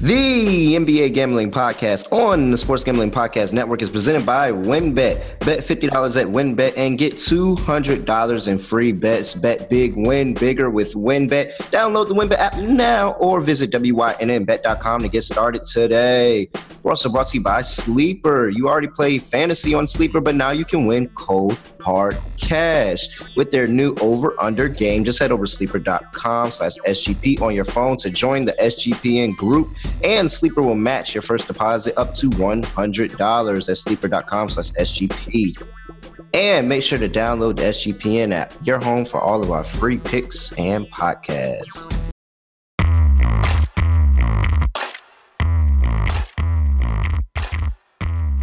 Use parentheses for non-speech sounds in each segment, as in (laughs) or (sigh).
The NBA Gambling Podcast on the Sports Gambling Podcast Network is presented by WynnBET. Bet $50 at WynnBET and get $200 in free bets. Bet big, win bigger with WynnBET. Download the WynnBET app now or visit WYNNBet.com to get started today. We're also brought to you by Sleeper. You already play fantasy on Sleeper, but now you can win cold hard cash with their new over-under game. Just head over to sleeper.com slash SGP on your phone to join the SGPN group and Sleeper will match your first deposit up to $100 at sleeper.com slash SGP. And make sure to download the SGPN app, your home for all of our free picks and podcasts.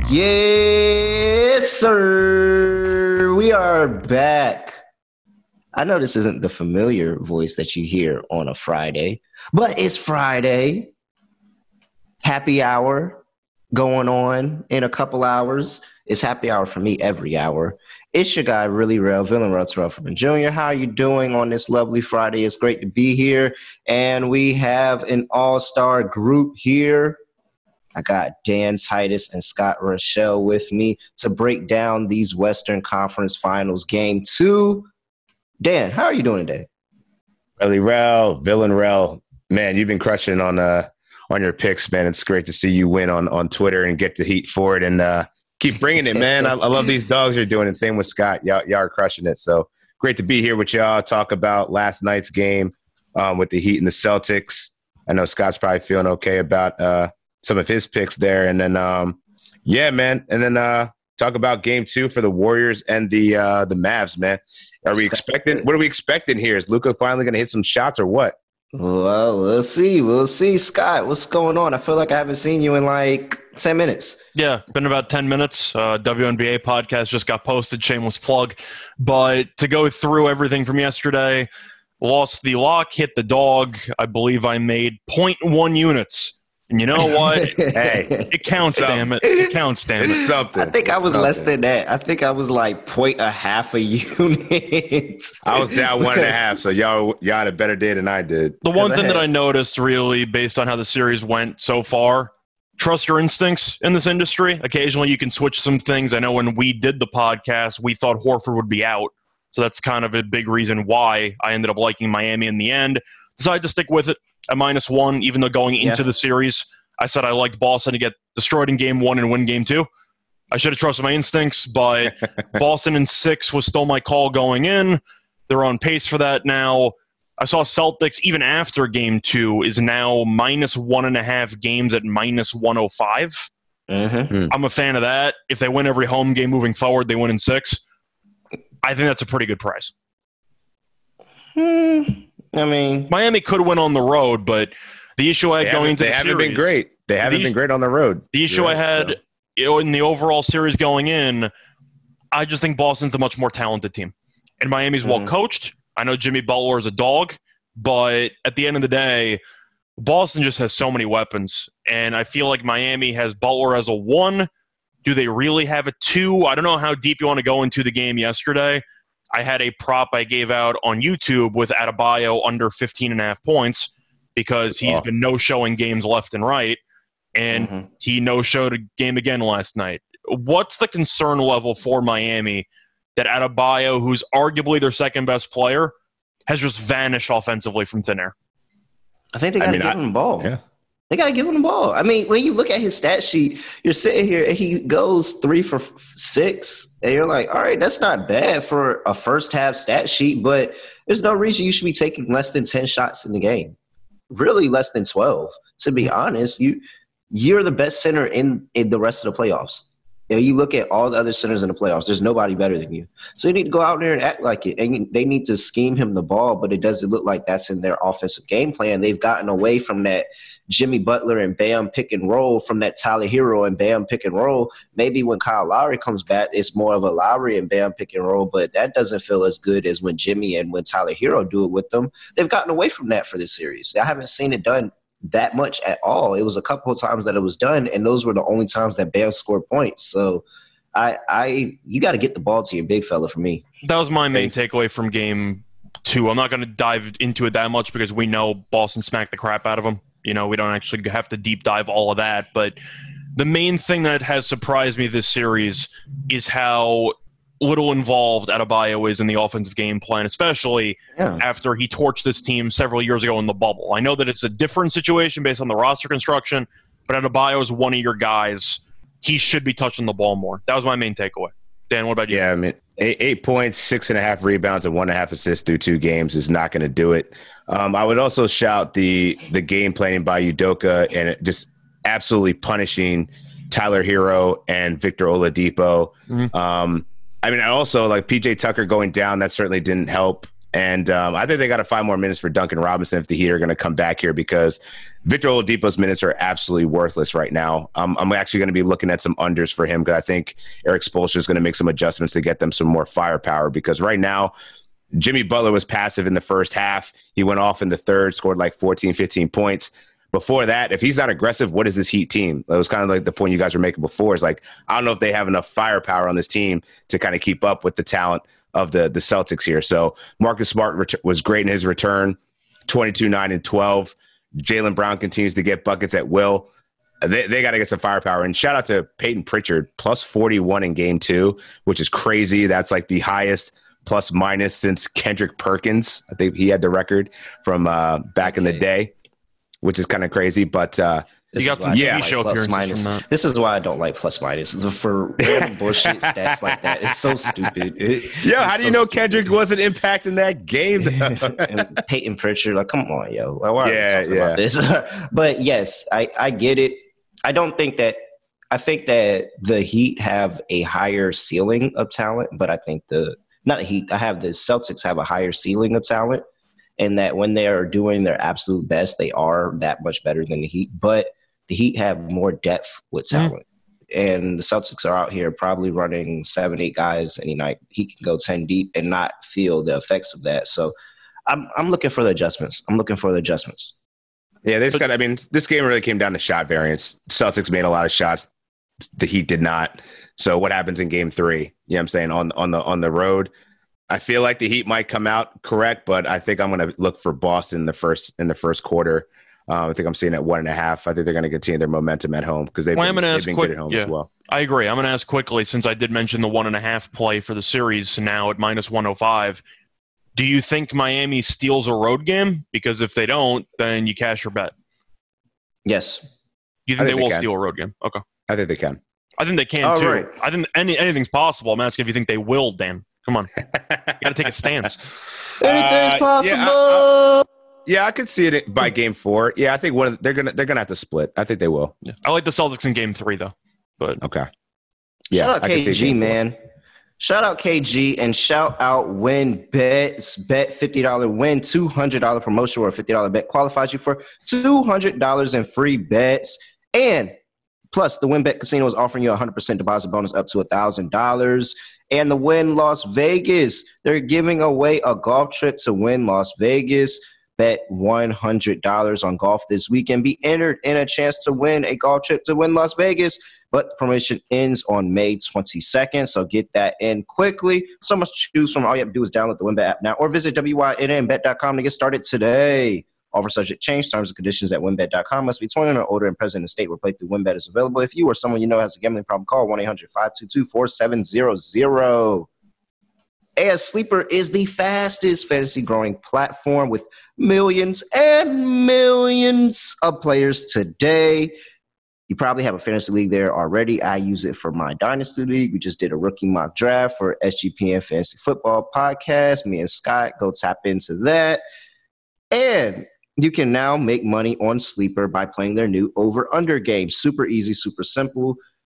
Yes, sir. We are back. I know this isn't the familiar voice that you hear on a Friday, but it's Friday happy hour going on in a couple hours. It's happy hour for me every hour. It's your guy, really real, Villain Ruts Rufferman Jr. How are you doing on this lovely Friday? It's great to be here. And we have an all-star group here. I got Dan Titus and Scott Reichel with me to break down these Western Conference Finals game two. Dan, how are you doing today? Really Rel, Villain Rel. Man, you've been crushing on uh on your picks, man. It's great to see you win on on Twitter and get the heat for it and uh, keep bringing it, man. I, I, love these dogs you're doing, and same with Scott. Y'all, y'all are crushing it. So great to be here with y'all. Talk about last night's game um, with the Heat and the Celtics. I know Scott's probably feeling okay about uh, some of his picks there, and then um, yeah, man, and then uh, talk about Game Two for the Warriors and the uh, the Mavs, man. Are we expecting? What are we expecting here? Is Luka finally going to hit some shots or what? Well, we'll see. We'll see. Scott, what's going on? I feel like I haven't seen you in like 10 minutes. Yeah, been about 10 minutes. Uh, WNBA podcast just got posted, shameless plug. But to go through everything from yesterday, lost the lock, hit the dog. I believe I made 0.1 units you know what? hey, it (laughs) counts, damn it. It counts, damn it. It's something. I think it's I was something. less than that. I think I was like point a half a (laughs) unit. I was down one and a half, so y'all y'all had a better day than I did. The one thing that I noticed, really, based on how the series went so far, trust your instincts in this industry. Occasionally, you can switch some things. I know when we did the podcast, we thought Horford would be out, so that's kind of a big reason why I ended up liking Miami in the end. Decided to stick with it at minus one, even though going into yeah. the series, I said I liked Boston to get destroyed in game one and win game two. I should have trusted my instincts, but (laughs) Boston in six was still my call going in. They're on pace for that now. I saw Celtics, even after game two, is now minus one and a half games at minus 105. Mm-hmm. I'm a fan of that. If they win every home game moving forward, they win in six. I think that's a pretty good price. Hmm. I mean, Miami could win on the road, but the issue I had going into they the haven't series, been great. They haven't the, been great on the road. The issue I had so. in the overall series going in, I just think Boston's the much more talented team, and Miami's mm-hmm. well coached. I know Jimmy Butler is a dog, but at the end of the day, Boston just has so many weapons, and I feel like Miami has Butler as a one. Do they really have a two? I don't know how deep you want to go into the game yesterday. I had a prop I gave out on YouTube with Adebayo under 15 and a half points because he's oh. been no showing games left and right. And mm-hmm. he no showed a game again last night. What's the concern level for Miami that Adebayo, who's arguably their second best player, has just vanished offensively from thin air? I think they got to give him the ball. Yeah. They got to give him the ball. I mean, when you look at his stat sheet, you're sitting here and he goes three for six, and you're like, all right, that's not bad for a first half stat sheet, but there's no reason you should be taking less than 10 shots in the game. Really, less than 12. To be honest, you you're the best center in, in the rest of the playoffs. You, know, you look at all the other centers in the playoffs. There's nobody better than you. So you need to go out there and act like it. And they need to scheme him the ball, but it doesn't look like that's in their offensive game plan. They've gotten away from that Jimmy Butler and Bam pick and roll, from that Tyler Herro and Bam pick and roll. Maybe when Kyle Lowry comes back, it's more of a Lowry and Bam pick and roll, but that doesn't feel as good as when Jimmy and when Tyler Herro do it with them. They've gotten away from that for this series. I haven't seen it done that much at all. It was a couple of times that it was done, and those were the only times that Bam scored points. So I, I, you got to get the ball to your big fella for me. That was my main takeaway from game two. I'm not going to dive into it that much because we know Boston smacked the crap out of them You know, we don't actually have to deep dive all of that. But the main thing that has surprised me this series is how little involved Adebayo is in the offensive game plan, especially yeah. after he torched this team several years ago in the bubble. I know that it's a different situation based on the roster construction, but Adebayo is one of your guys. He should be touching the ball more. That was my main takeaway. Dan, what about you? Yeah, I mean, eight, eight points, six and a half rebounds, and one and a half assists through two games is not going to do it. Um, I would also shout the the game planning by Udoka and just absolutely punishing Tyler Herro and Victor Oladipo. Mm-hmm. Um, I mean, I also like PJ Tucker going down. That certainly didn't help. And um, I think they got to find more minutes for Duncan Robinson if the Heat are going to come back here because Victor Oladipo's minutes are absolutely worthless right now. Um, I'm actually going to be looking at some unders for him because I think Erik Spoelstra is going to make some adjustments to get them some more firepower because right now Jimmy Butler was passive in the first half. He went off in the third, scored like 14, 15 points before that, if he's not aggressive, what is this Heat team? That was kind of like the point you guys were making before. Is like I don't know if they have enough firepower on this team to kind of keep up with the talent of the the Celtics here. So Marcus Smart ret- was great in his return, twenty two nine and twelve. Jaylen Brown continues to get buckets at will. They, they got to get some firepower. And shout out to Payton Pritchard, plus 41 in game two, which is crazy. That's like the highest plus minus since Kendrick Perkins. I think he had the record from uh, back in the day which is kind of crazy. But uh, you got some yeah, show plus minus. This is why I don't like plus minus for random (laughs) bullshit stats like that. It's so stupid. It, yeah, how do you know stupid. Kendrick wasn't impacting that game? (laughs) and Payton Pritchard, like, come on, yo, why yeah, yeah. about this? (laughs) but yes, I I get it. I don't think that. I think that the Heat have a higher ceiling of talent, but I think the not the Heat. I have the Celtics have a higher ceiling of talent and that when they are doing their absolute best, they are that much better than the Heat. But the Heat have more depth with talent. Mm-hmm. And the Celtics are out here probably running seven, eight guys any night. He can go 10 deep and not feel the effects of that. So I'm, I'm looking for the adjustments. I'm looking for the adjustments. Yeah, they just got, I mean, this game really came down to shot variance. Celtics made a lot of shots. The Heat did not. So what happens in game three? You know what I'm saying? On, on the, on the road, I feel like the Heat might come out correct, but I think I'm going to look for Boston in the first in the first quarter. Um, I think I'm seeing at one and a half. I think they're going to continue their momentum at home because they've, well, been, they've been quick, good at home yeah, as well. I agree. I'm going to ask quickly since I did mention the one and a half play for the series now at minus 105. Do you think Miami steals a road game? Because if they don't, then you cash your bet. Yes. You think, think they, will steal a road game? Okay. I think they can. I think they can oh, too. Right. I think any, anything's possible. I'm asking if you think they will, Dan. Come on, (laughs) you got to take a stance. Anything's uh, possible. Yeah I, I, yeah, I could see it by hmm. game four. Yeah, I think one they're gonna they're gonna have to split. I think they will. Yeah. I like the Celtics in game three though. But okay. Yeah, shout out KG man. Shout out KG and shout out Win Bets. Bet fifty dollar win two hundred dollar promotion or a fifty dollar bet qualifies you for two hundred dollars in free bets. And plus, the WynnBET Casino is offering you a hundred percent deposit bonus up to a thousand dollars and the Wynn Las Vegas. They're giving away a golf trip to Wynn Las Vegas. Bet $100 on golf this week and Be entered in a chance to win a golf trip to Wynn Las Vegas. But promotion ends on May 22nd, so get that in quickly. So much to choose from. All you have to do is download the WynnBET app now or visit WYNNBet.com to get started today. Offer subject change. Terms and conditions at wynnbet.com. Must be 21 or older and present in the state where playthrough WynnBET is available. If you or someone you know has a gambling problem, call 1 800 522 4700. As Sleeper is the fastest fantasy growing platform with millions and millions of players today. You probably have a fantasy league there already. I use it for my dynasty league. We just did a rookie mock draft for SGPN Fantasy Football Podcast. Me and Scott go tap into that. And you can now make money on Sleeper by playing their new over under game. Super easy, super simple.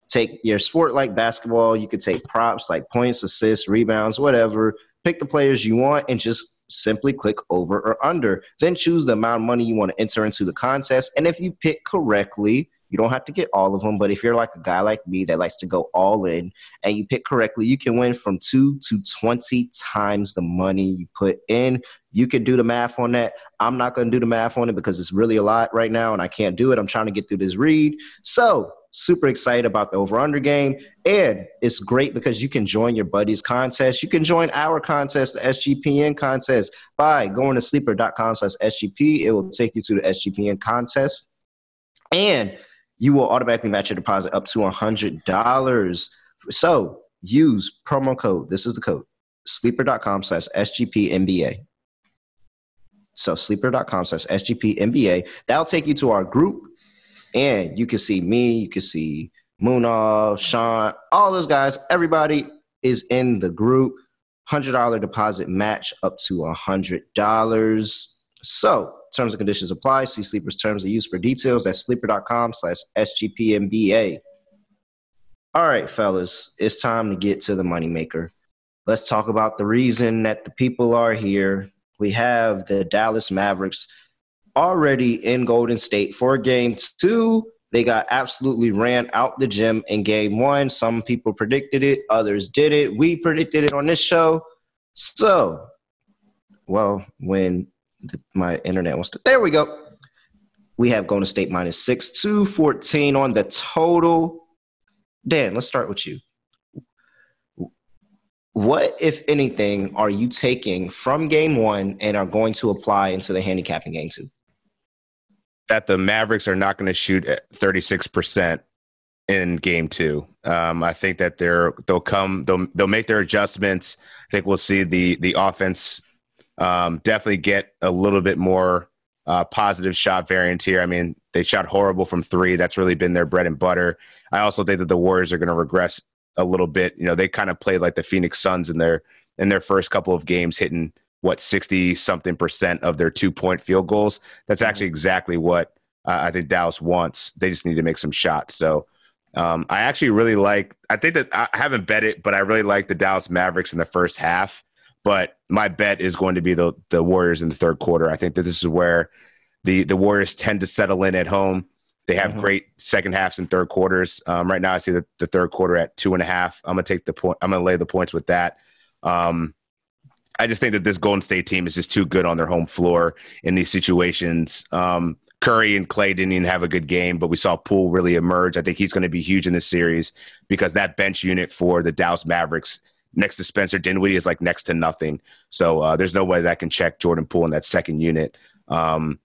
Take your sport like basketball. You could take props like points, assists, rebounds, whatever. Pick the players you want and just simply click over or under. Then choose the amount of money you want to enter into the contest. And if you pick correctly, you don't have to get all of them, but if you're like a guy like me that likes to go all in and you pick correctly, you can win from two to 20 times the money you put in. You can do the math on that. I'm not going to do the math on it because it's really a lot right now and I can't do it. I'm trying to get through this read. So Super excited about the over under game. And it's great because you can join your buddies' contest. You can join our contest, the SGPN contest, by going to sleeper.com slash SGP. It will take you to the SGPN contest. And you will automatically match your deposit up to $100. So use promo code. This is the code sleeper.com slash SGPNBA. So sleeper.com slash SGPNBA. That'll take you to our group and you can see me, you can see Munaf, Sean, all those guys. Everybody is in the group. $100 deposit match up to $100. So terms and conditions apply. See Sleeper's terms of use for details at sleeper.com slash SGPNBA. All right, fellas, it's time to get to the moneymaker. Let's talk about the reason that the people are here. We have the Dallas Mavericks already in Golden State for game two. They got absolutely ran out the gym in game one. Some people predicted it, others did it. We predicted it on this show. So, well, when the, my internet wants to, there we go. We have Golden State minus six, 214 on the total. Dan, let's start with you. What, if anything, are you taking from game one and are going to apply into the handicapping game two? That the Mavericks are not going to shoot at 36% in game two. Um, I think that they're they'll come they'll they'll make their adjustments. I think we'll see the the offense um, definitely get a little bit more uh, positive shot variance here. I mean, they shot horrible from three. That's really been their bread and butter. I also think that the Warriors are going to regress a little bit. You know, they kind of played like the Phoenix Suns in their in their first couple of games, hitting what 60 something percent of their two point field goals. That's actually exactly what uh, I think Dallas wants. They just need to make some shots. So um, I actually really like, I think that I haven't bet it, but I really like the Dallas Mavericks in the first half. But my bet is going to be the, the Warriors in the third quarter. I think that this is where the, the Warriors tend to settle in at home. They have mm-hmm. great second halves and third quarters. Um, right now, I see the, the third quarter at two and a half. I'm gonna take the point. I'm gonna lay the points with that. Um, I just think that this Golden State team is just too good on their home floor in these situations. Um, Curry and Klay didn't even have a good game, but we saw Poole really emerge. I think he's going to be huge in this series because that bench unit for the Dallas Mavericks next to Spencer Dinwiddie is like next to nothing. So uh, there's no way that can check Jordan Poole in that second unit. Um,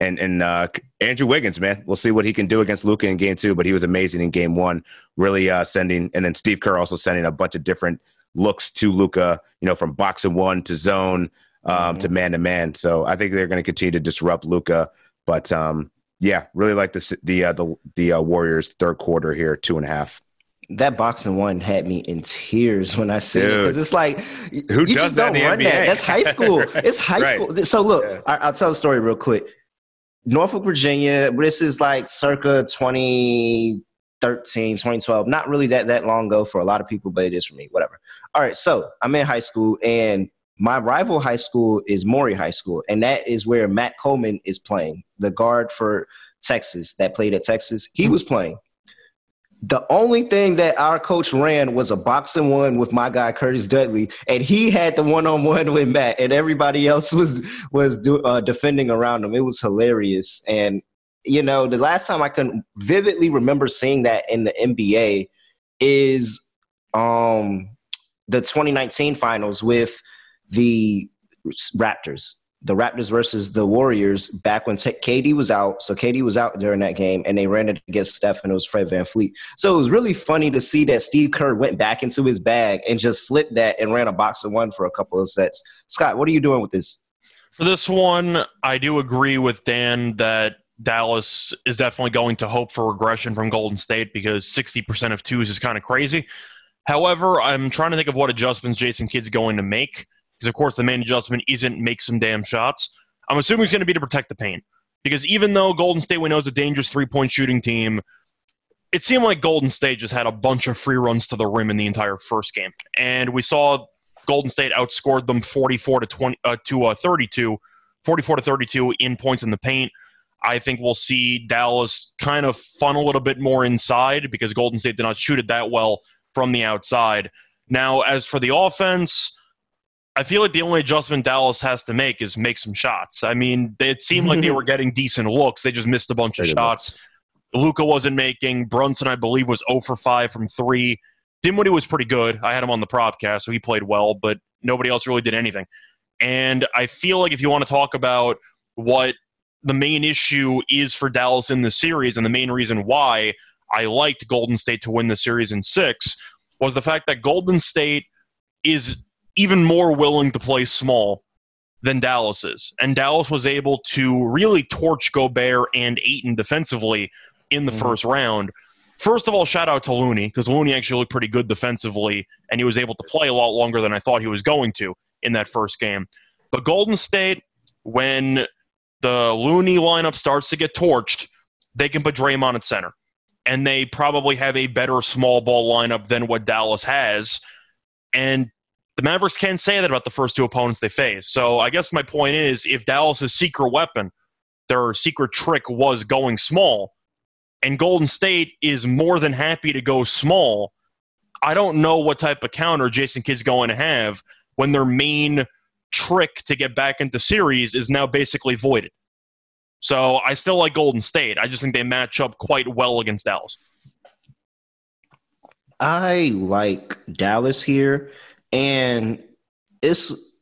and and uh, Andrew Wiggins, man, we'll see what he can do against Luka in game two. But he was amazing in game one, really uh, sending. And then Steve Kerr also sending a bunch of different looks to Luka, you know, from box and one to zone um, mm-hmm. to man to man. So I think they're going to continue to disrupt Luka. But um, yeah, really like the the uh, the, the uh, Warriors third quarter here, two and a half. That box and one had me in tears when I see it because it's like who you just don't run NBA? that. That's high school. (laughs) It's high right. school. So look, yeah. I, will tell the story real quick. Norfolk, Virginia. This is like circa 2013, 2012. Not really that that long ago for a lot of people, but it is for me. Whatever. All right, so I'm in high school and my rival high school is Maury High School, and that is where Matt Coleman is playing, the guard for Texas that played at Texas. He was playing. The only thing that our coach ran was a box and one with my guy Curtis Dudley, and he had the one on one with Matt, and everybody else was was do, uh, defending around him. It was hilarious, and you know the last time I can vividly remember seeing that in the NBA is um the 2019 finals with the Raptors. The Raptors versus the Warriors back when KD was out. So KD was out during that game, and they ran it against Steph, and it was Fred VanVleet. So it was really funny to see that Steve Kerr went back into his bag and just flipped that and ran a box of one for a couple of sets. Scott, what are you doing with this? For this one, I do agree with Dan that Dallas is definitely going to hope for regression from Golden State because 60% of twos is kind of crazy. However, I'm trying to think of what adjustments Jason Kidd's going to make because of course the main adjustment isn't make some damn shots. I'm assuming it's going to be to protect the paint because even though Golden State we know is a dangerous three point shooting team, it seemed like Golden State just had a bunch of free runs to the rim in the entire first game, and we saw Golden State outscored them 44 to 20 uh, to uh, 32, 44 to 32 in points in the paint. I think we'll see Dallas kind of funnel it a bit more inside because Golden State did not shoot it that well from the outside. Now, as for the offense, I feel like the only adjustment Dallas has to make is make some shots. I mean, it seemed like they (laughs) were getting decent looks. They just missed a bunch of shots. Luka wasn't making. Brunson, I believe, was 0 for 5 from three. Dinwiddie was pretty good. I had him on the propcast, so he played well, but nobody else really did anything. And I feel like if you want to talk about what the main issue is for Dallas in the series and the main reason why I liked Golden State to win the series in six was the fact that Golden State is even more willing to play small than Dallas is. And Dallas was able to really torch Gobert and Ayton defensively in the mm-hmm. first round. First of all, shout out to Looney because Looney actually looked pretty good defensively, and he was able to play a lot longer than I thought he was going to in that first game. But Golden State, when the Looney lineup starts to get torched, they can put Draymond at center. And they probably have a better small ball lineup than what Dallas has. And the Mavericks can't say that about the first two opponents they face. So I guess my point is if Dallas's secret weapon, their secret trick was going small, and Golden State is more than happy to go small. I don't know what type of counter Jason Kidd's going to have when their main trick to get back into series is now basically voided. So I still like Golden State. I just think they match up quite well against Dallas. I like Dallas here, and it's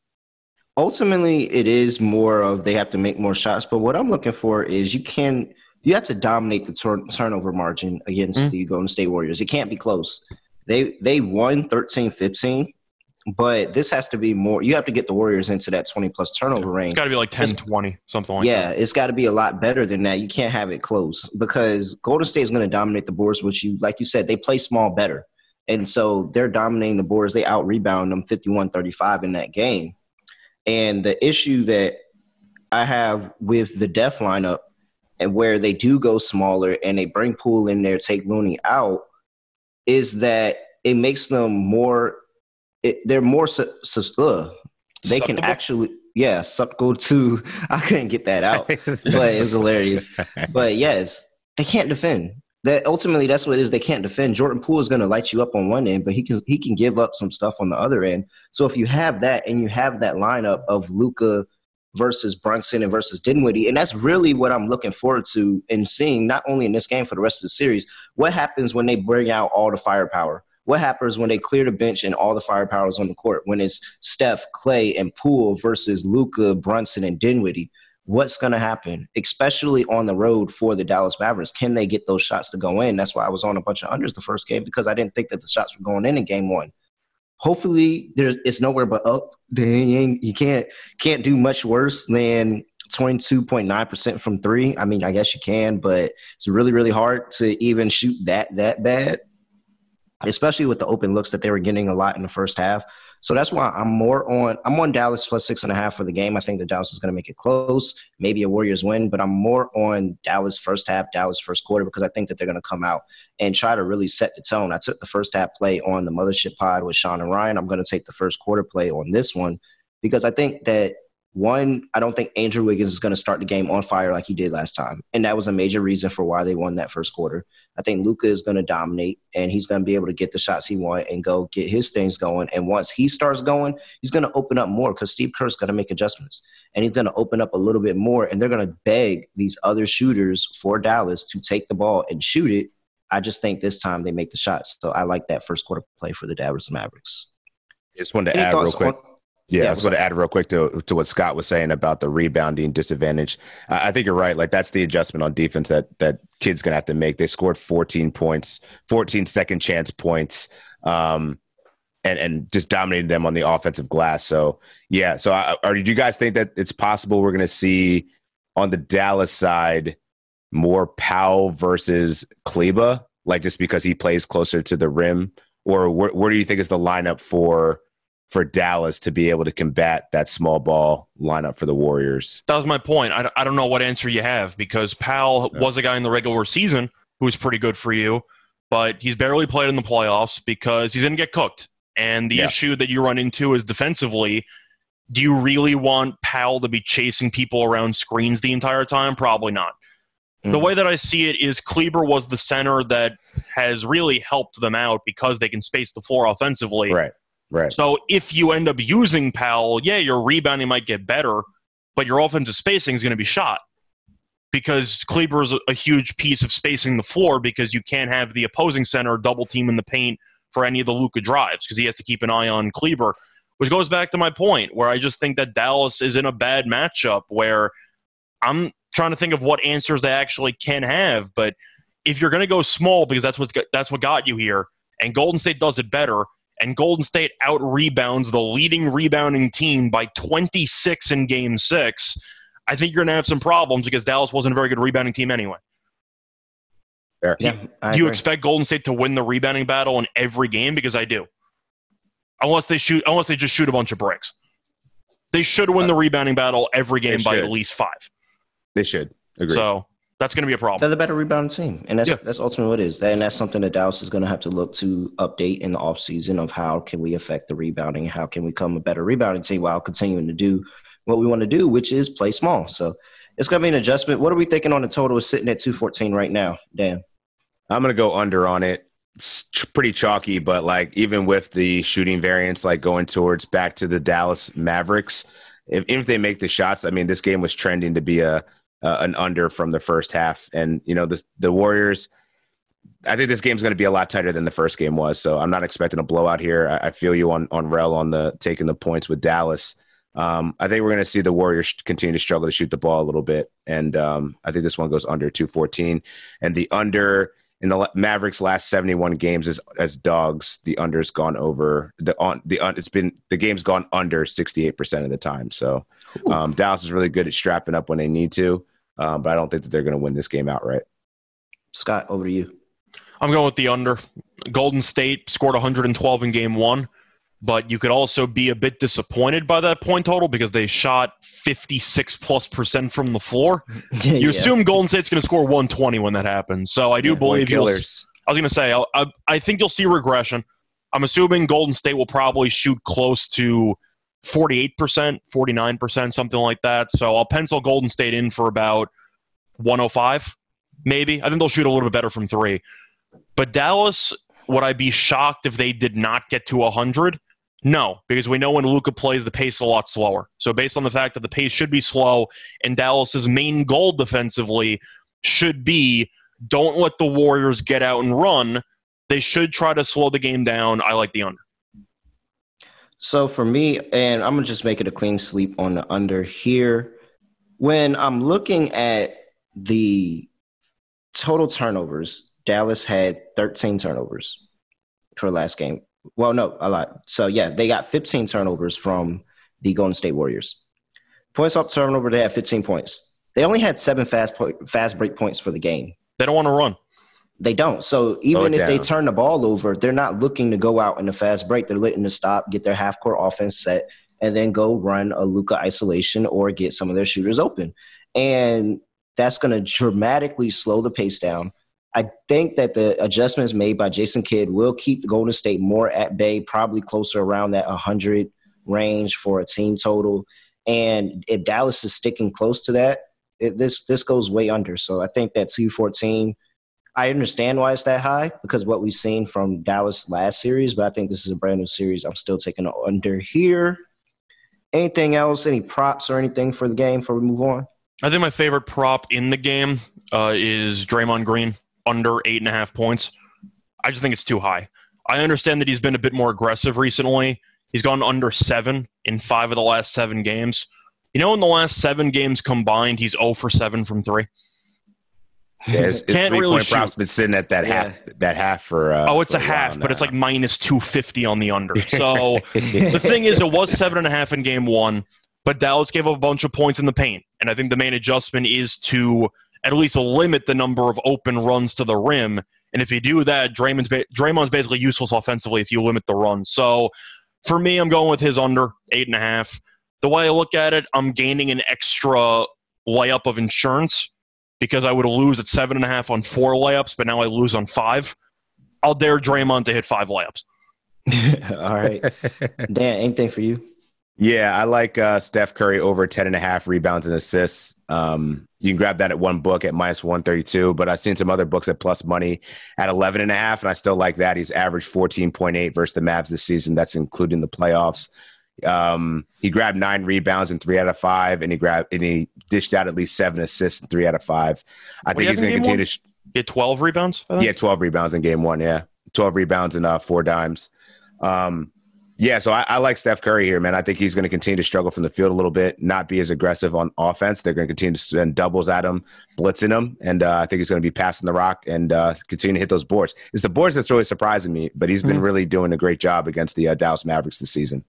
ultimately it is more of they have to make more shots. But what I'm looking for is you can you have to dominate the turn, turnover margin against mm-hmm. the Golden State Warriors. It can't be close. They they won 13-15, but this has to be more. You have to get the Warriors into that 20 plus turnover range. It's got to be like 10 it's, 20, something like yeah, that. it's got to be a lot better than that. You can't have it close because Golden State is going to dominate the boards, which you, like you said, they play small better. And so they're dominating the boards. They out rebound them 51 35 in that game. And the issue that I have with the Def lineup and where they do go smaller and they bring Poole in there, take Looney out, is that it makes them more. It, they're more. Su- su- uh, they can actually, yeah, go to. (laughs) I couldn't get that out, but it's hilarious. But yes, they can't defend. That ultimately, that's what it is. They can't defend. Jordan Poole is going to light you up on one end, but he can he can give up some stuff on the other end. So if you have that and you have that lineup of Luka versus Brunson and versus Dinwiddie. And that's really what I'm looking forward to and seeing, not only in this game for the rest of the series. What happens when they bring out all the firepower? What happens when they clear the bench and all the firepower is on the court? When it's Steph, Klay, and Poole versus Luka, Brunson, and Dinwiddie. What's going to happen, especially on the road for the Dallas Mavericks? Can they get those shots to go in? That's why I was on a bunch of unders the first game because I didn't think that the shots were going in in game one hopefully there's it's nowhere but up. Then you can't can't do much worse than 22.9% from three. I mean, I guess you can, but it's really, really hard to even shoot that that bad especially with the open looks that they were getting a lot in the first half. So that's why I'm more on I'm on Dallas plus six and a half for the game. I think that Dallas is going to make it close, maybe a Warriors win, but I'm more on Dallas first half, Dallas first quarter because I think that they're going to come out and try to really set the tone. I took the first half play on the Mothership Pod with Sean and Ryan. I'm going to take the first quarter play on this one because I think that one, I don't think Andrew Wiggins is going to start the game on fire like he did last time. And that was a major reason for why they won that first quarter. I think Luka is going to dominate and he's going to be able to get the shots he wants and go get his things going. And once he starts going, he's going to open up more because Steve Kerr's going to make adjustments and he's going to open up a little bit more. And they're going to beg these other shooters for Dallas to take the ball and shoot it. I just think this time they make the shots. So I like that first quarter play for the Dallas Mavericks. Just wanted to Any add real quick. On- yeah, yeah, I was going to add real quick to to what Scott was saying about the rebounding disadvantage. I think you're right. Like that's the adjustment on defense that that Kidd's going to have to make. They scored 14 points, 14 second chance points, um, and and just dominated them on the offensive glass. So yeah. So I, or do you guys think that it's possible we're going to see on the Dallas side more Powell versus Kleber, like just because he plays closer to the rim, or where, where do you think is the lineup for? For Dallas to be able to combat that small ball lineup for the Warriors. That was my point. I, I don't know what answer you have because Powell was a guy in the regular season who was pretty good for you, but he's barely played in the playoffs because he's going to get cooked. And the yeah. issue that you run into is defensively. Do you really want Powell to be chasing people around screens the entire time? Probably not. The mm. way that I see it is Kleber was the center that has really helped them out because they can space the floor offensively. Right Right. So if you end up using Powell, yeah, your rebounding might get better, but your offensive spacing is going to be shot. because Kleber is a, huge piece of spacing the floor because you can't have the opposing center double team in the paint for any of the Luka drives because he has to keep an eye on Kleber, which goes back to my point where I just think that Dallas is in a bad matchup where I'm trying to think of what answers they actually can have, but if you're going to go small because that's what that's what got you here, and Golden State does it better, and Golden State out rebounds the leading rebounding team by 26 in Game Six, I think you're going to have some problems because Dallas wasn't a very good rebounding team anyway. Fair. Yeah, do you expect Golden State to win the rebounding battle in every game? Because I do. Unless they shoot, unless they just shoot a bunch of bricks, they should win uh, the rebounding battle every game by at least five. They should. Agree. So that's going to be a problem. They're the better rebounding team, and that's yeah. that's ultimately what it is. And that's something that Dallas is going to have to look to update in the offseason of how can we affect the rebounding, how can we become a better rebounding team while continuing to do what we want to do, which is play small. So it's going to be an adjustment. What are we thinking on the total? Is sitting at two fourteen right now, Dan. I'm going to go under on it. It's pretty chalky, but like even with the shooting variance, like going towards back to the Dallas Mavericks, if, if they make the shots, I mean, this game was trending to be a uh, an under from the first half. And you know, the the Warriors. I think this game's going to be a lot tighter than the first game was. So I'm not expecting a blowout here. I, I feel you on on Rel on the taking the points with Dallas. Um, I think we're going to see the Warriors continue to struggle to shoot the ball a little bit, and um, I think this one goes under 214. And the under in the Mavericks' last 71 games as as dogs, the under's gone over the on the it's been the game's gone under 68 percent of the time. So um, Dallas is really good at strapping up when they need to um, but I don't think that they're going to win this game outright. Scott, over to you. I'm going with the under. Golden State scored 112 in game one, but you could also be a bit disappointed by that point total because they shot 56 plus percent from the floor. (laughs) You assume Golden State's going to score 120 when that happens. So I do yeah, believe you'll. I was going to say, I, I think you'll see regression. I'm assuming Golden State will probably shoot close to 48%, 49%, something like that. So I'll pencil Golden State in for about 105, maybe. I think they'll shoot a little bit better from three. But Dallas, would I be shocked if they did not get to 100? No, because we know when Luka plays, the pace is a lot slower. So, based on the fact that the pace should be slow, and Dallas's main goal defensively should be don't let the Warriors get out and run. They should try to slow the game down. I like the under. So for me, and I'm gonna just make it a clean sleep on the under here. When I'm looking at the total turnovers, Dallas had 13 turnovers for last game. Well, no, a lot. So yeah, they got 15 turnovers from the Golden State Warriors. Points off turnover, they had 15 points. They only had seven fast po- fast break points for the game. They don't want to run. They don't. So even if down. they turn the ball over, they're not looking to go out in a fast break. They're looking to stop, get their half court offense set, and then go run a Luka isolation or get some of their shooters open. And that's going to dramatically slow the pace down. I think that the adjustments made by Jason Kidd will keep the Golden State more at bay, probably closer around that 100 range for a team total. And if Dallas is sticking close to that, it, this this goes way under. So I think that 214 – I understand why it's that high because what we've seen from Dallas last series, but I think this is a brand new series. I'm still taking under here. Anything else? Any props or anything for the game before we move on? I think my favorite prop in the game uh, is Draymond Green under eight and a half points. I just think it's too high. I understand that he's been a bit more aggressive recently. He's gone under seven in five of the last seven games. You know, in the last seven games combined, he's 0 for 7 from three. Yeah, his, his Can't really shoot. Prop's been sitting at that yeah. half. That half for. Uh, oh, it's a, a half, but it's like minus two fifty on the under. (laughs) So the thing is, it was seven and a half in game one, but Dallas gave up a bunch of points in the paint, and I think the main adjustment is to at least limit the number of open runs to the rim. And if you do that, Draymond's ba- Draymond's basically useless offensively if you limit the runs. So for me, I'm going with his under eight and a half. The way I look at it, I'm gaining an extra layup of insurance because I would lose at seven and a half on four layups, but now I lose on five. I'll dare Draymond to hit five layups. (laughs) All right. (laughs) Dan, anything for you? Yeah, I like uh, Steph Curry over 10 and a half rebounds and assists. Um, you can grab that at one book at minus 132, but I've seen some other books at plus money at 11 and a half, and I still like that. He's averaged 14.8 versus the Mavs this season. That's including the playoffs. Um, he grabbed nine rebounds in three out of five, and he grabbed and he dished out at least seven assists and three out of five. I think he's going to continue one? to. Sh- Get 12 rebounds? Yeah, 12 rebounds in game one. Yeah. 12 rebounds and uh, four dimes. Um, yeah, so I, I, like Steph Curry here, man. I think he's going to continue to struggle from the field a little bit, not be as aggressive on offense. They're going to continue to send doubles at him, blitzing him, and uh, I think he's going to be passing the rock and uh, continue to hit those boards. It's the boards that's really surprising me, but he's been mm-hmm. really doing a great job against the uh, Dallas Mavericks this season.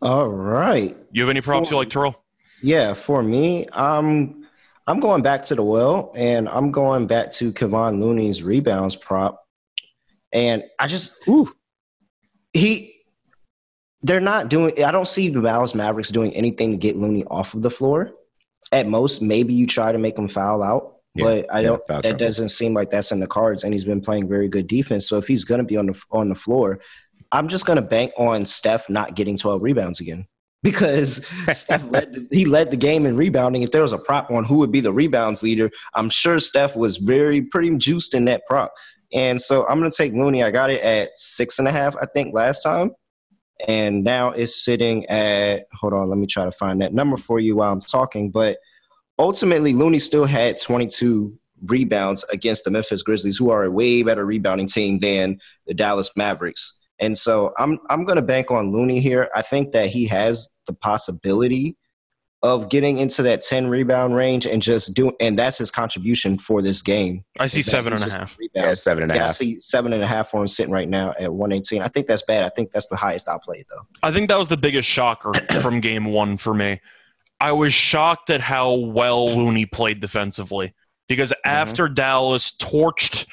All right. You have any props for, you like, Terrell? Yeah, for me, um, I'm going back to the well, and I'm going back to Kevon Looney's rebounds prop, and I just. Ooh he they're not doing I don't see the Dallas Mavericks doing anything to get Looney off of the floor. At most, maybe you try to make him foul out, yeah, but I don't yeah, that doesn't seem like that's in the cards and he's been playing very good defense. So if he's gonna be on the on the floor, I'm just gonna bank on Steph not getting 12 rebounds again. Because Steph led he led the game in rebounding. If there was a prop on who would be the rebounds leader, I'm sure Steph was very pretty juiced in that prop. And so I'm going to take Looney. I got it at six and a half, I think, last time. And now it's sitting at, hold on, let me try to find that number for you while I'm talking. But ultimately, Looney still had 22 rebounds against the Memphis Grizzlies, who are a way better rebounding team than the Dallas Mavericks. And so I'm I'm going to bank on Looney here. I think that he has the possibility of getting into that 10 rebound range and just doing and that's his contribution for this game. I see seven and a half. Rebound. Yeah, seven and a yeah, half. I see seven and a half for him sitting right now at 118. I think that's bad. I think that's the highest I played though. I think that was the biggest shocker (coughs) from game one for me. I was shocked at how well Looney played defensively. Because mm-hmm. after Dallas torched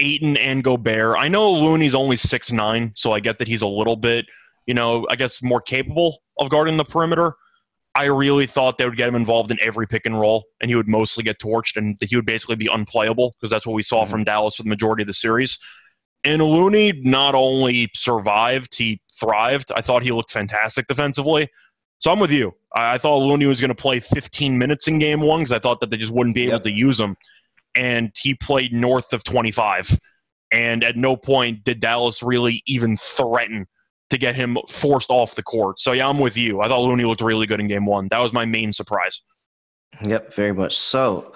Ayton and Gobert, I know Looney's only six nine, so I get that he's a little bit, you know, I guess more capable of guarding the perimeter I really thought they would get him involved in every pick and roll, and he would mostly get torched, and he would basically be unplayable because that's what we saw mm-hmm. from Dallas for the majority of the series. And Looney not only survived, he thrived. I thought he looked fantastic defensively. So I'm with you. I, I thought Looney was going to play 15 minutes in game one because I thought that they just wouldn't be able yep. to use him. And he played north of 25. And at no point did Dallas really even threaten to get him forced off the court. So yeah, I'm with you. I thought Looney looked really good in game one. That was my main surprise. Yep, very much so.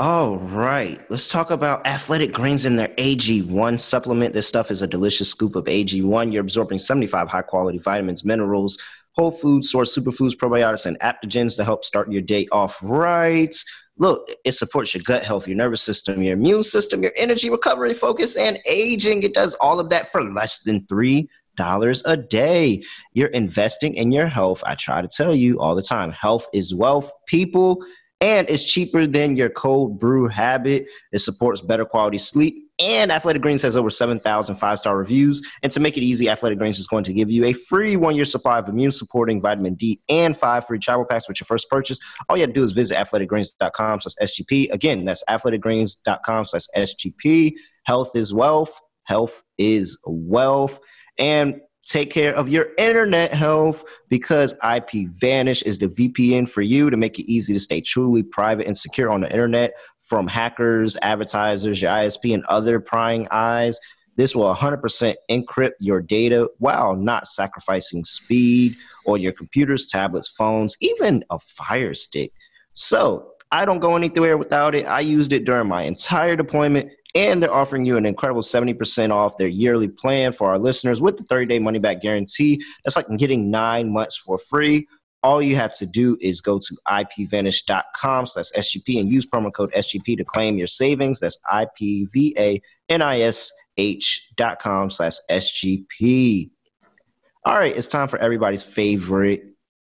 All right, let's talk about athletic greens in their AG1 supplement. This stuff is a delicious scoop of AG1. You're absorbing 75 high quality vitamins, minerals, whole food source superfoods, probiotics, and adaptogens to help start your day off right. Look, it supports your gut health, your nervous system, your immune system, your energy recovery, focus, and aging. It does all of that for less than three dollars a day. You're investing in your health. I try to tell you all the time health is wealth, people, and it's cheaper than your cold brew habit. It supports better quality sleep. And Athletic Greens has over 7,000 five star reviews. And to make it easy, Athletic Greens is going to give you a free one year supply of immune supporting vitamin D and five free travel packs with your first purchase. All you have to do is visit athleticgreens.com slash SGP. Again, that's athleticgreens.com slash SGP. Health is wealth. Health is wealth and take care of your internet health because IPVanish is the VPN for you to make it easy to stay truly private and secure on the internet from hackers, advertisers, your ISP, and other prying eyes. This will 100% encrypt your data while not sacrificing speed or your computers, tablets, phones, even a fire stick. So I don't go anywhere without it. I used it during my entire deployment and they're offering you an incredible 70% off their yearly plan for our listeners with the 30 day money back guarantee. That's like getting nine months for free. All you have to do is go to ipvanish.com slash SGP and use promo code SGP to claim your savings. That's IPVANISH dot com slash SGP. All right, it's time for everybody's favorite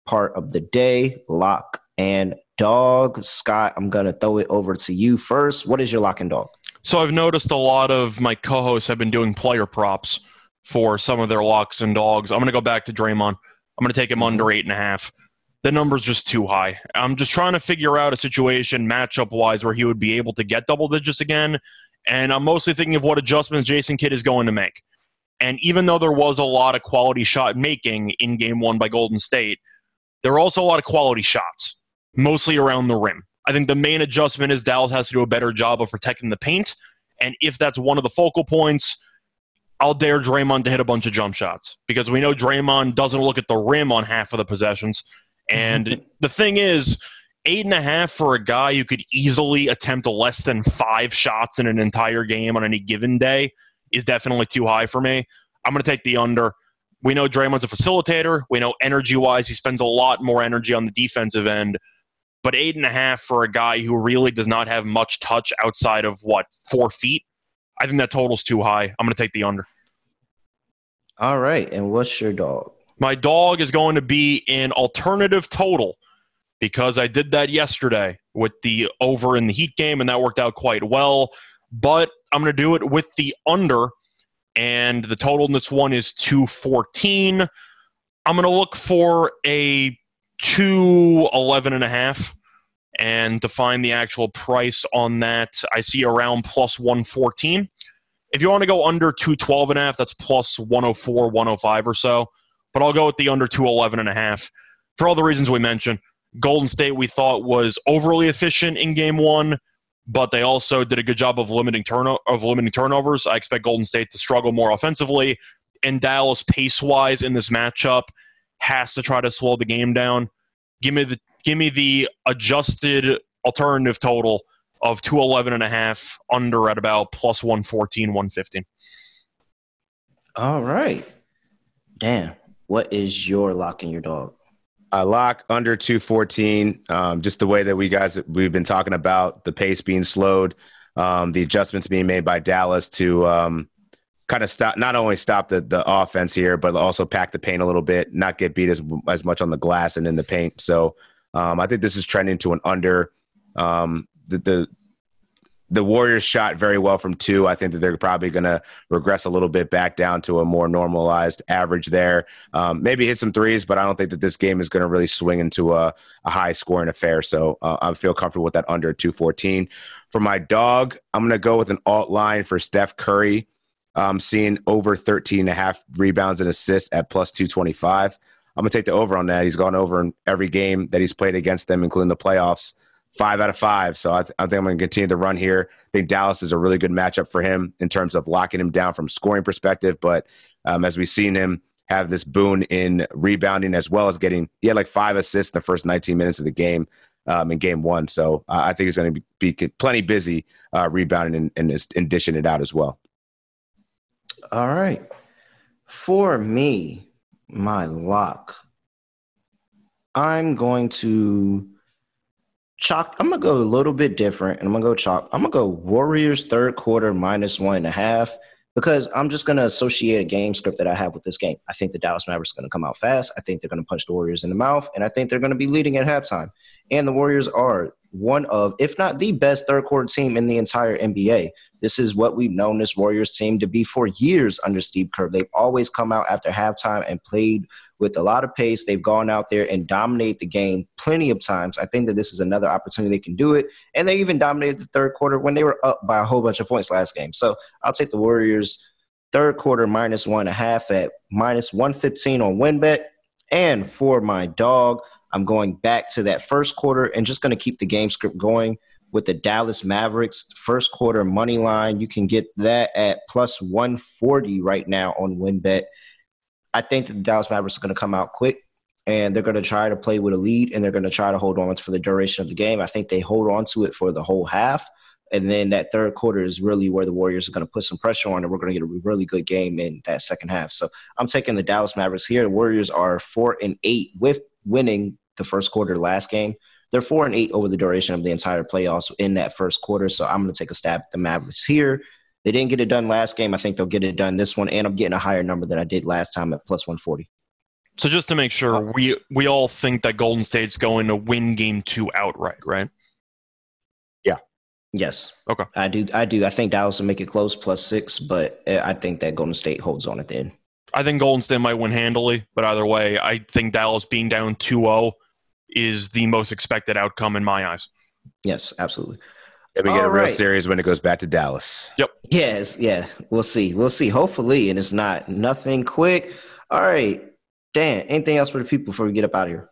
part of the day lock and dog. Scott, I'm going to throw it over to you first. What is your lock and dog? So I've noticed a lot of my co-hosts have been doing player props for some of their locks and dogs. I'm going to go back to Draymond. I'm going to take him mm-hmm. under eight and a half. The number's just too high. I'm just trying to figure out a situation matchup wise where he would be able to get double digits again. And I'm mostly thinking of what adjustments Jason Kidd is going to make. And even though there was a lot of quality shot making in game one by Golden State, there were also a lot of quality shots, mostly around the rim. I think the main adjustment is Dallas has to do a better job of protecting the paint. And if that's one of the focal points, I'll dare Draymond to hit a bunch of jump shots because we know Draymond doesn't look at the rim on half of the possessions. And (laughs) the thing is, eight and a half for a guy who could easily attempt less than five shots in an entire game on any given day is definitely too high for me. I'm going to take the under. We know Draymond's a facilitator. We know energy wise, he spends a lot more energy on the defensive end. But eight and a half for a guy who really does not have much touch outside of what, four feet? I think that total's too high. I'm going to take the under. All right. And what's your dog? My dog is going to be an alternative total because I did that yesterday with the over in the Heat game, and that worked out quite well. But I'm going to do it with the under, and the total in this one is 214. I'm going to look for a 211 and a half. And to find the actual price on that, I see around plus 114. If you want to go under 212 and a half, that's plus 104, 105 or so. But I'll go with the under 211 and a half for all the reasons we mentioned. Golden State we thought was overly efficient in game one, but they also did a good job of limiting turno- of limiting turnovers. I expect Golden State to struggle more offensively. And Dallas, pace wise in this matchup, has to try to slow the game down. Give me the give me the adjusted alternative total of 211 and a half under at about plus 114 115 all right damn what is your lock in your dog a lock under 214. Um, just the way that we guys we've been talking about the pace being slowed, um, the adjustments being made by Dallas to um, kind of stop not only stop the the offense here, but also pack the paint a little bit, not get beat as as much on the glass and in the paint. So um, I think this is trending to an under. Um, the, the the Warriors shot very well from two. I think that they're probably going to regress a little bit back down to a more normalized average there. Um, maybe hit some threes, but I don't think that this game is going to really swing into a, a high scoring affair. So uh, I feel comfortable with that under 214. For my dog, I'm going to go with an alt line for Steph Curry. I'm seeing over 13 and a half rebounds and assists at plus 225. I'm going to take the over on that. He's gone over in every game that he's played against them, including the playoffs five out of five. So I, th- I think I'm going to continue to run here. I think Dallas is a really good matchup for him in terms of locking him down from scoring perspective. But um, as we've seen him have this boon in rebounding as well as getting, he had like five assists in the first 19 minutes of the game um, in game one. So uh, I think he's going to be, be plenty busy uh, rebounding and, and, and dishing it out as well. All right. For me, my lock, I'm going to chalk. I'm gonna go a little bit different, and I'm gonna go chalk. I'm gonna go Warriors third quarter minus one and a half because I'm just gonna associate a game script that I have with this game. I think the Dallas Mavericks are gonna come out fast. I think they're gonna punch the Warriors in the mouth, and I think they're gonna be leading at halftime. And the Warriors are one of, if not the best third quarter team in the entire NBA. This is what we've known this Warriors team to be for years under Steve Kerr. They've always come out after halftime and played with a lot of pace. They've gone out there and dominated the game plenty of times. I think that this is another opportunity they can do it. And they even dominated the third quarter when they were up by a whole bunch of points last game. So I'll take the Warriors third quarter minus one and a half at minus 115 on WynnBET. And for my dog, I'm going back to that first quarter and just going to keep the game script going with the Dallas Mavericks first quarter money line. You can get that at plus 140 right now on WynnBET. I think the Dallas Mavericks are going to come out quick and they're going to try to play with a lead and they're going to try to hold on for the duration of the game. I think they hold on to it for the whole half. And then that third quarter is really where the Warriors are going to put some pressure on, and we're going to get a really good game in that second half. So I'm taking the Dallas Mavericks here. The Warriors are four and eight with winning the first quarter last game. They're four and eight over the duration of the entire playoffs in that first quarter. So I'm going to take a stab at the Mavericks here. They didn't get it done last game. I think they'll get it done this one, and I'm getting a higher number than I did last time at plus 140. So just to make sure, we we all think that Golden State's going to win Game Two outright, right? Yeah. Yes. Okay. I do. I do. I think Dallas will make it close, plus six, but uh, I think that Golden State holds on at the end. I think Golden State might win handily, but either way, I think Dallas being down 2-0 is the most expected outcome in my eyes. Yes, absolutely. And we get All a real right. series when it goes back to Dallas. Yep. Yes, yeah. We'll see. We'll see. Hopefully, and it's not nothing quick. All right. Dan, anything else for the people before we get up out of here?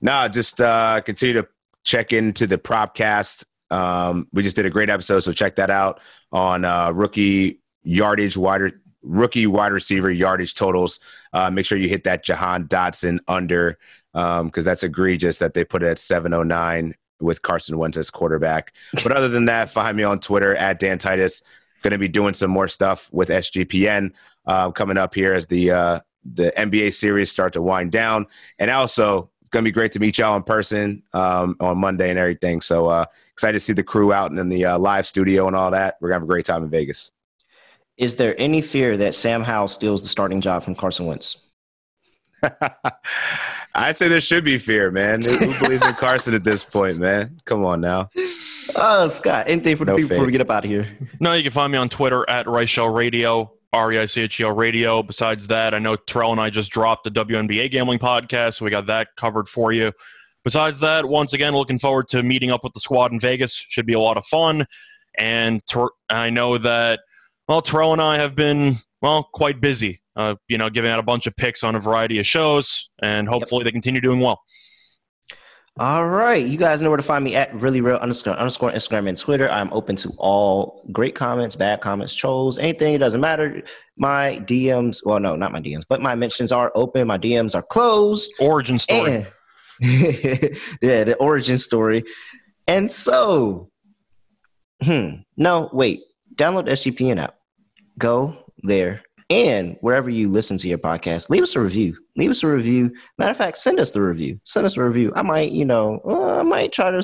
No, just uh, continue to check into the Propcast. Um, we just did a great episode, so check that out on uh, rookie yardage, wider rookie wide receiver yardage totals. Uh, make sure you hit that Jahan Dotson under because um, that's egregious that they put it at 709 with Carson Wentz as quarterback. But other than that, find me on Twitter at Dan Titus. Going to be doing some more stuff with SGPN uh, coming up here as the uh, the NBA series start to wind down, and also it's going to be great to meet y'all in person um, on Monday and everything. So uh, excited to see the crew out and in the uh, live studio and all that. We're gonna have a great time in Vegas. Is there any fear that Sam Howell steals the starting job from Carson Wentz? (laughs) I say there should be fear, man. Who believes in Carson at this point, man? Come on now. Oh, Scott, anything for the no people before we get up out of here? No, you can find me on Twitter at Reichel Radio, R E I C H E L Radio. Besides that, I know Terrell and I just dropped the WNBA gambling podcast, so we got that covered for you. Besides that, once again, looking forward to meeting up with the squad in Vegas. Should be a lot of fun. And ter- I know that, well, Terrell and I have been, well, quite busy, uh, you know, giving out a bunch of picks on a variety of shows, and hopefully yep. they continue doing well. All right. You guys know where to find me at really real underscore underscore Instagram and Twitter. I'm open to all great comments, bad comments, trolls, anything. It doesn't matter. My DMs, well, no, not my DMs, but my mentions are open. My DMs are closed. Origin story. And, (laughs) yeah, the origin story. And so, hmm, no, wait. Download the SGPN app. Go there. And wherever you listen to your podcast, leave us a review. Leave us a review. Matter of fact, send us the review. Send us a review. I might, you know, uh, I might try to.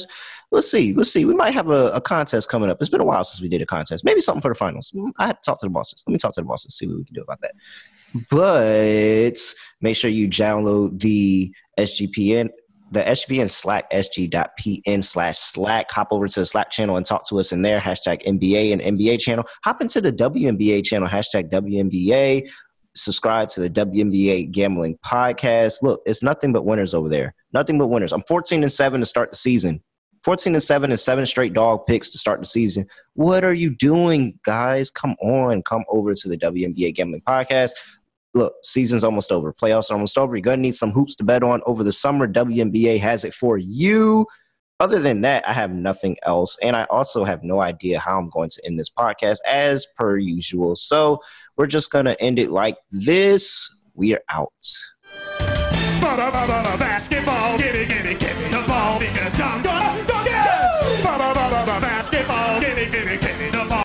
Let's see. Let's see. We might have a, a, contest coming up. It's been a while since we did a contest. Maybe something for the finals. Mm, I had to talk to the bosses. Let me talk to the bosses. See what we can do about that. But make sure you download the SGPN the SGPN Slack, sg.pn slash Slack. Hop over to the Slack channel and talk to us in there. Hashtag NBA and NBA channel. Hop into the WNBA channel, hashtag WNBA. Subscribe to the WNBA Gambling Podcast. Look, it's nothing but winners over there. Nothing but winners. I'm 14 and 7 to start the season. 14 and 7 and seven straight dog picks to start the season. What are you doing, guys? Come on. Come over to the WNBA Gambling Podcast look, season's almost over, playoffs are almost over. You're gonna need some hoops to bet on over the summer. WNBA has it for you. Other than that, I have nothing else. And I also have no idea how I'm going to end this podcast as per usual. So we're just going to end it like this. We are out. Basketball, me the ball because I'm gonna.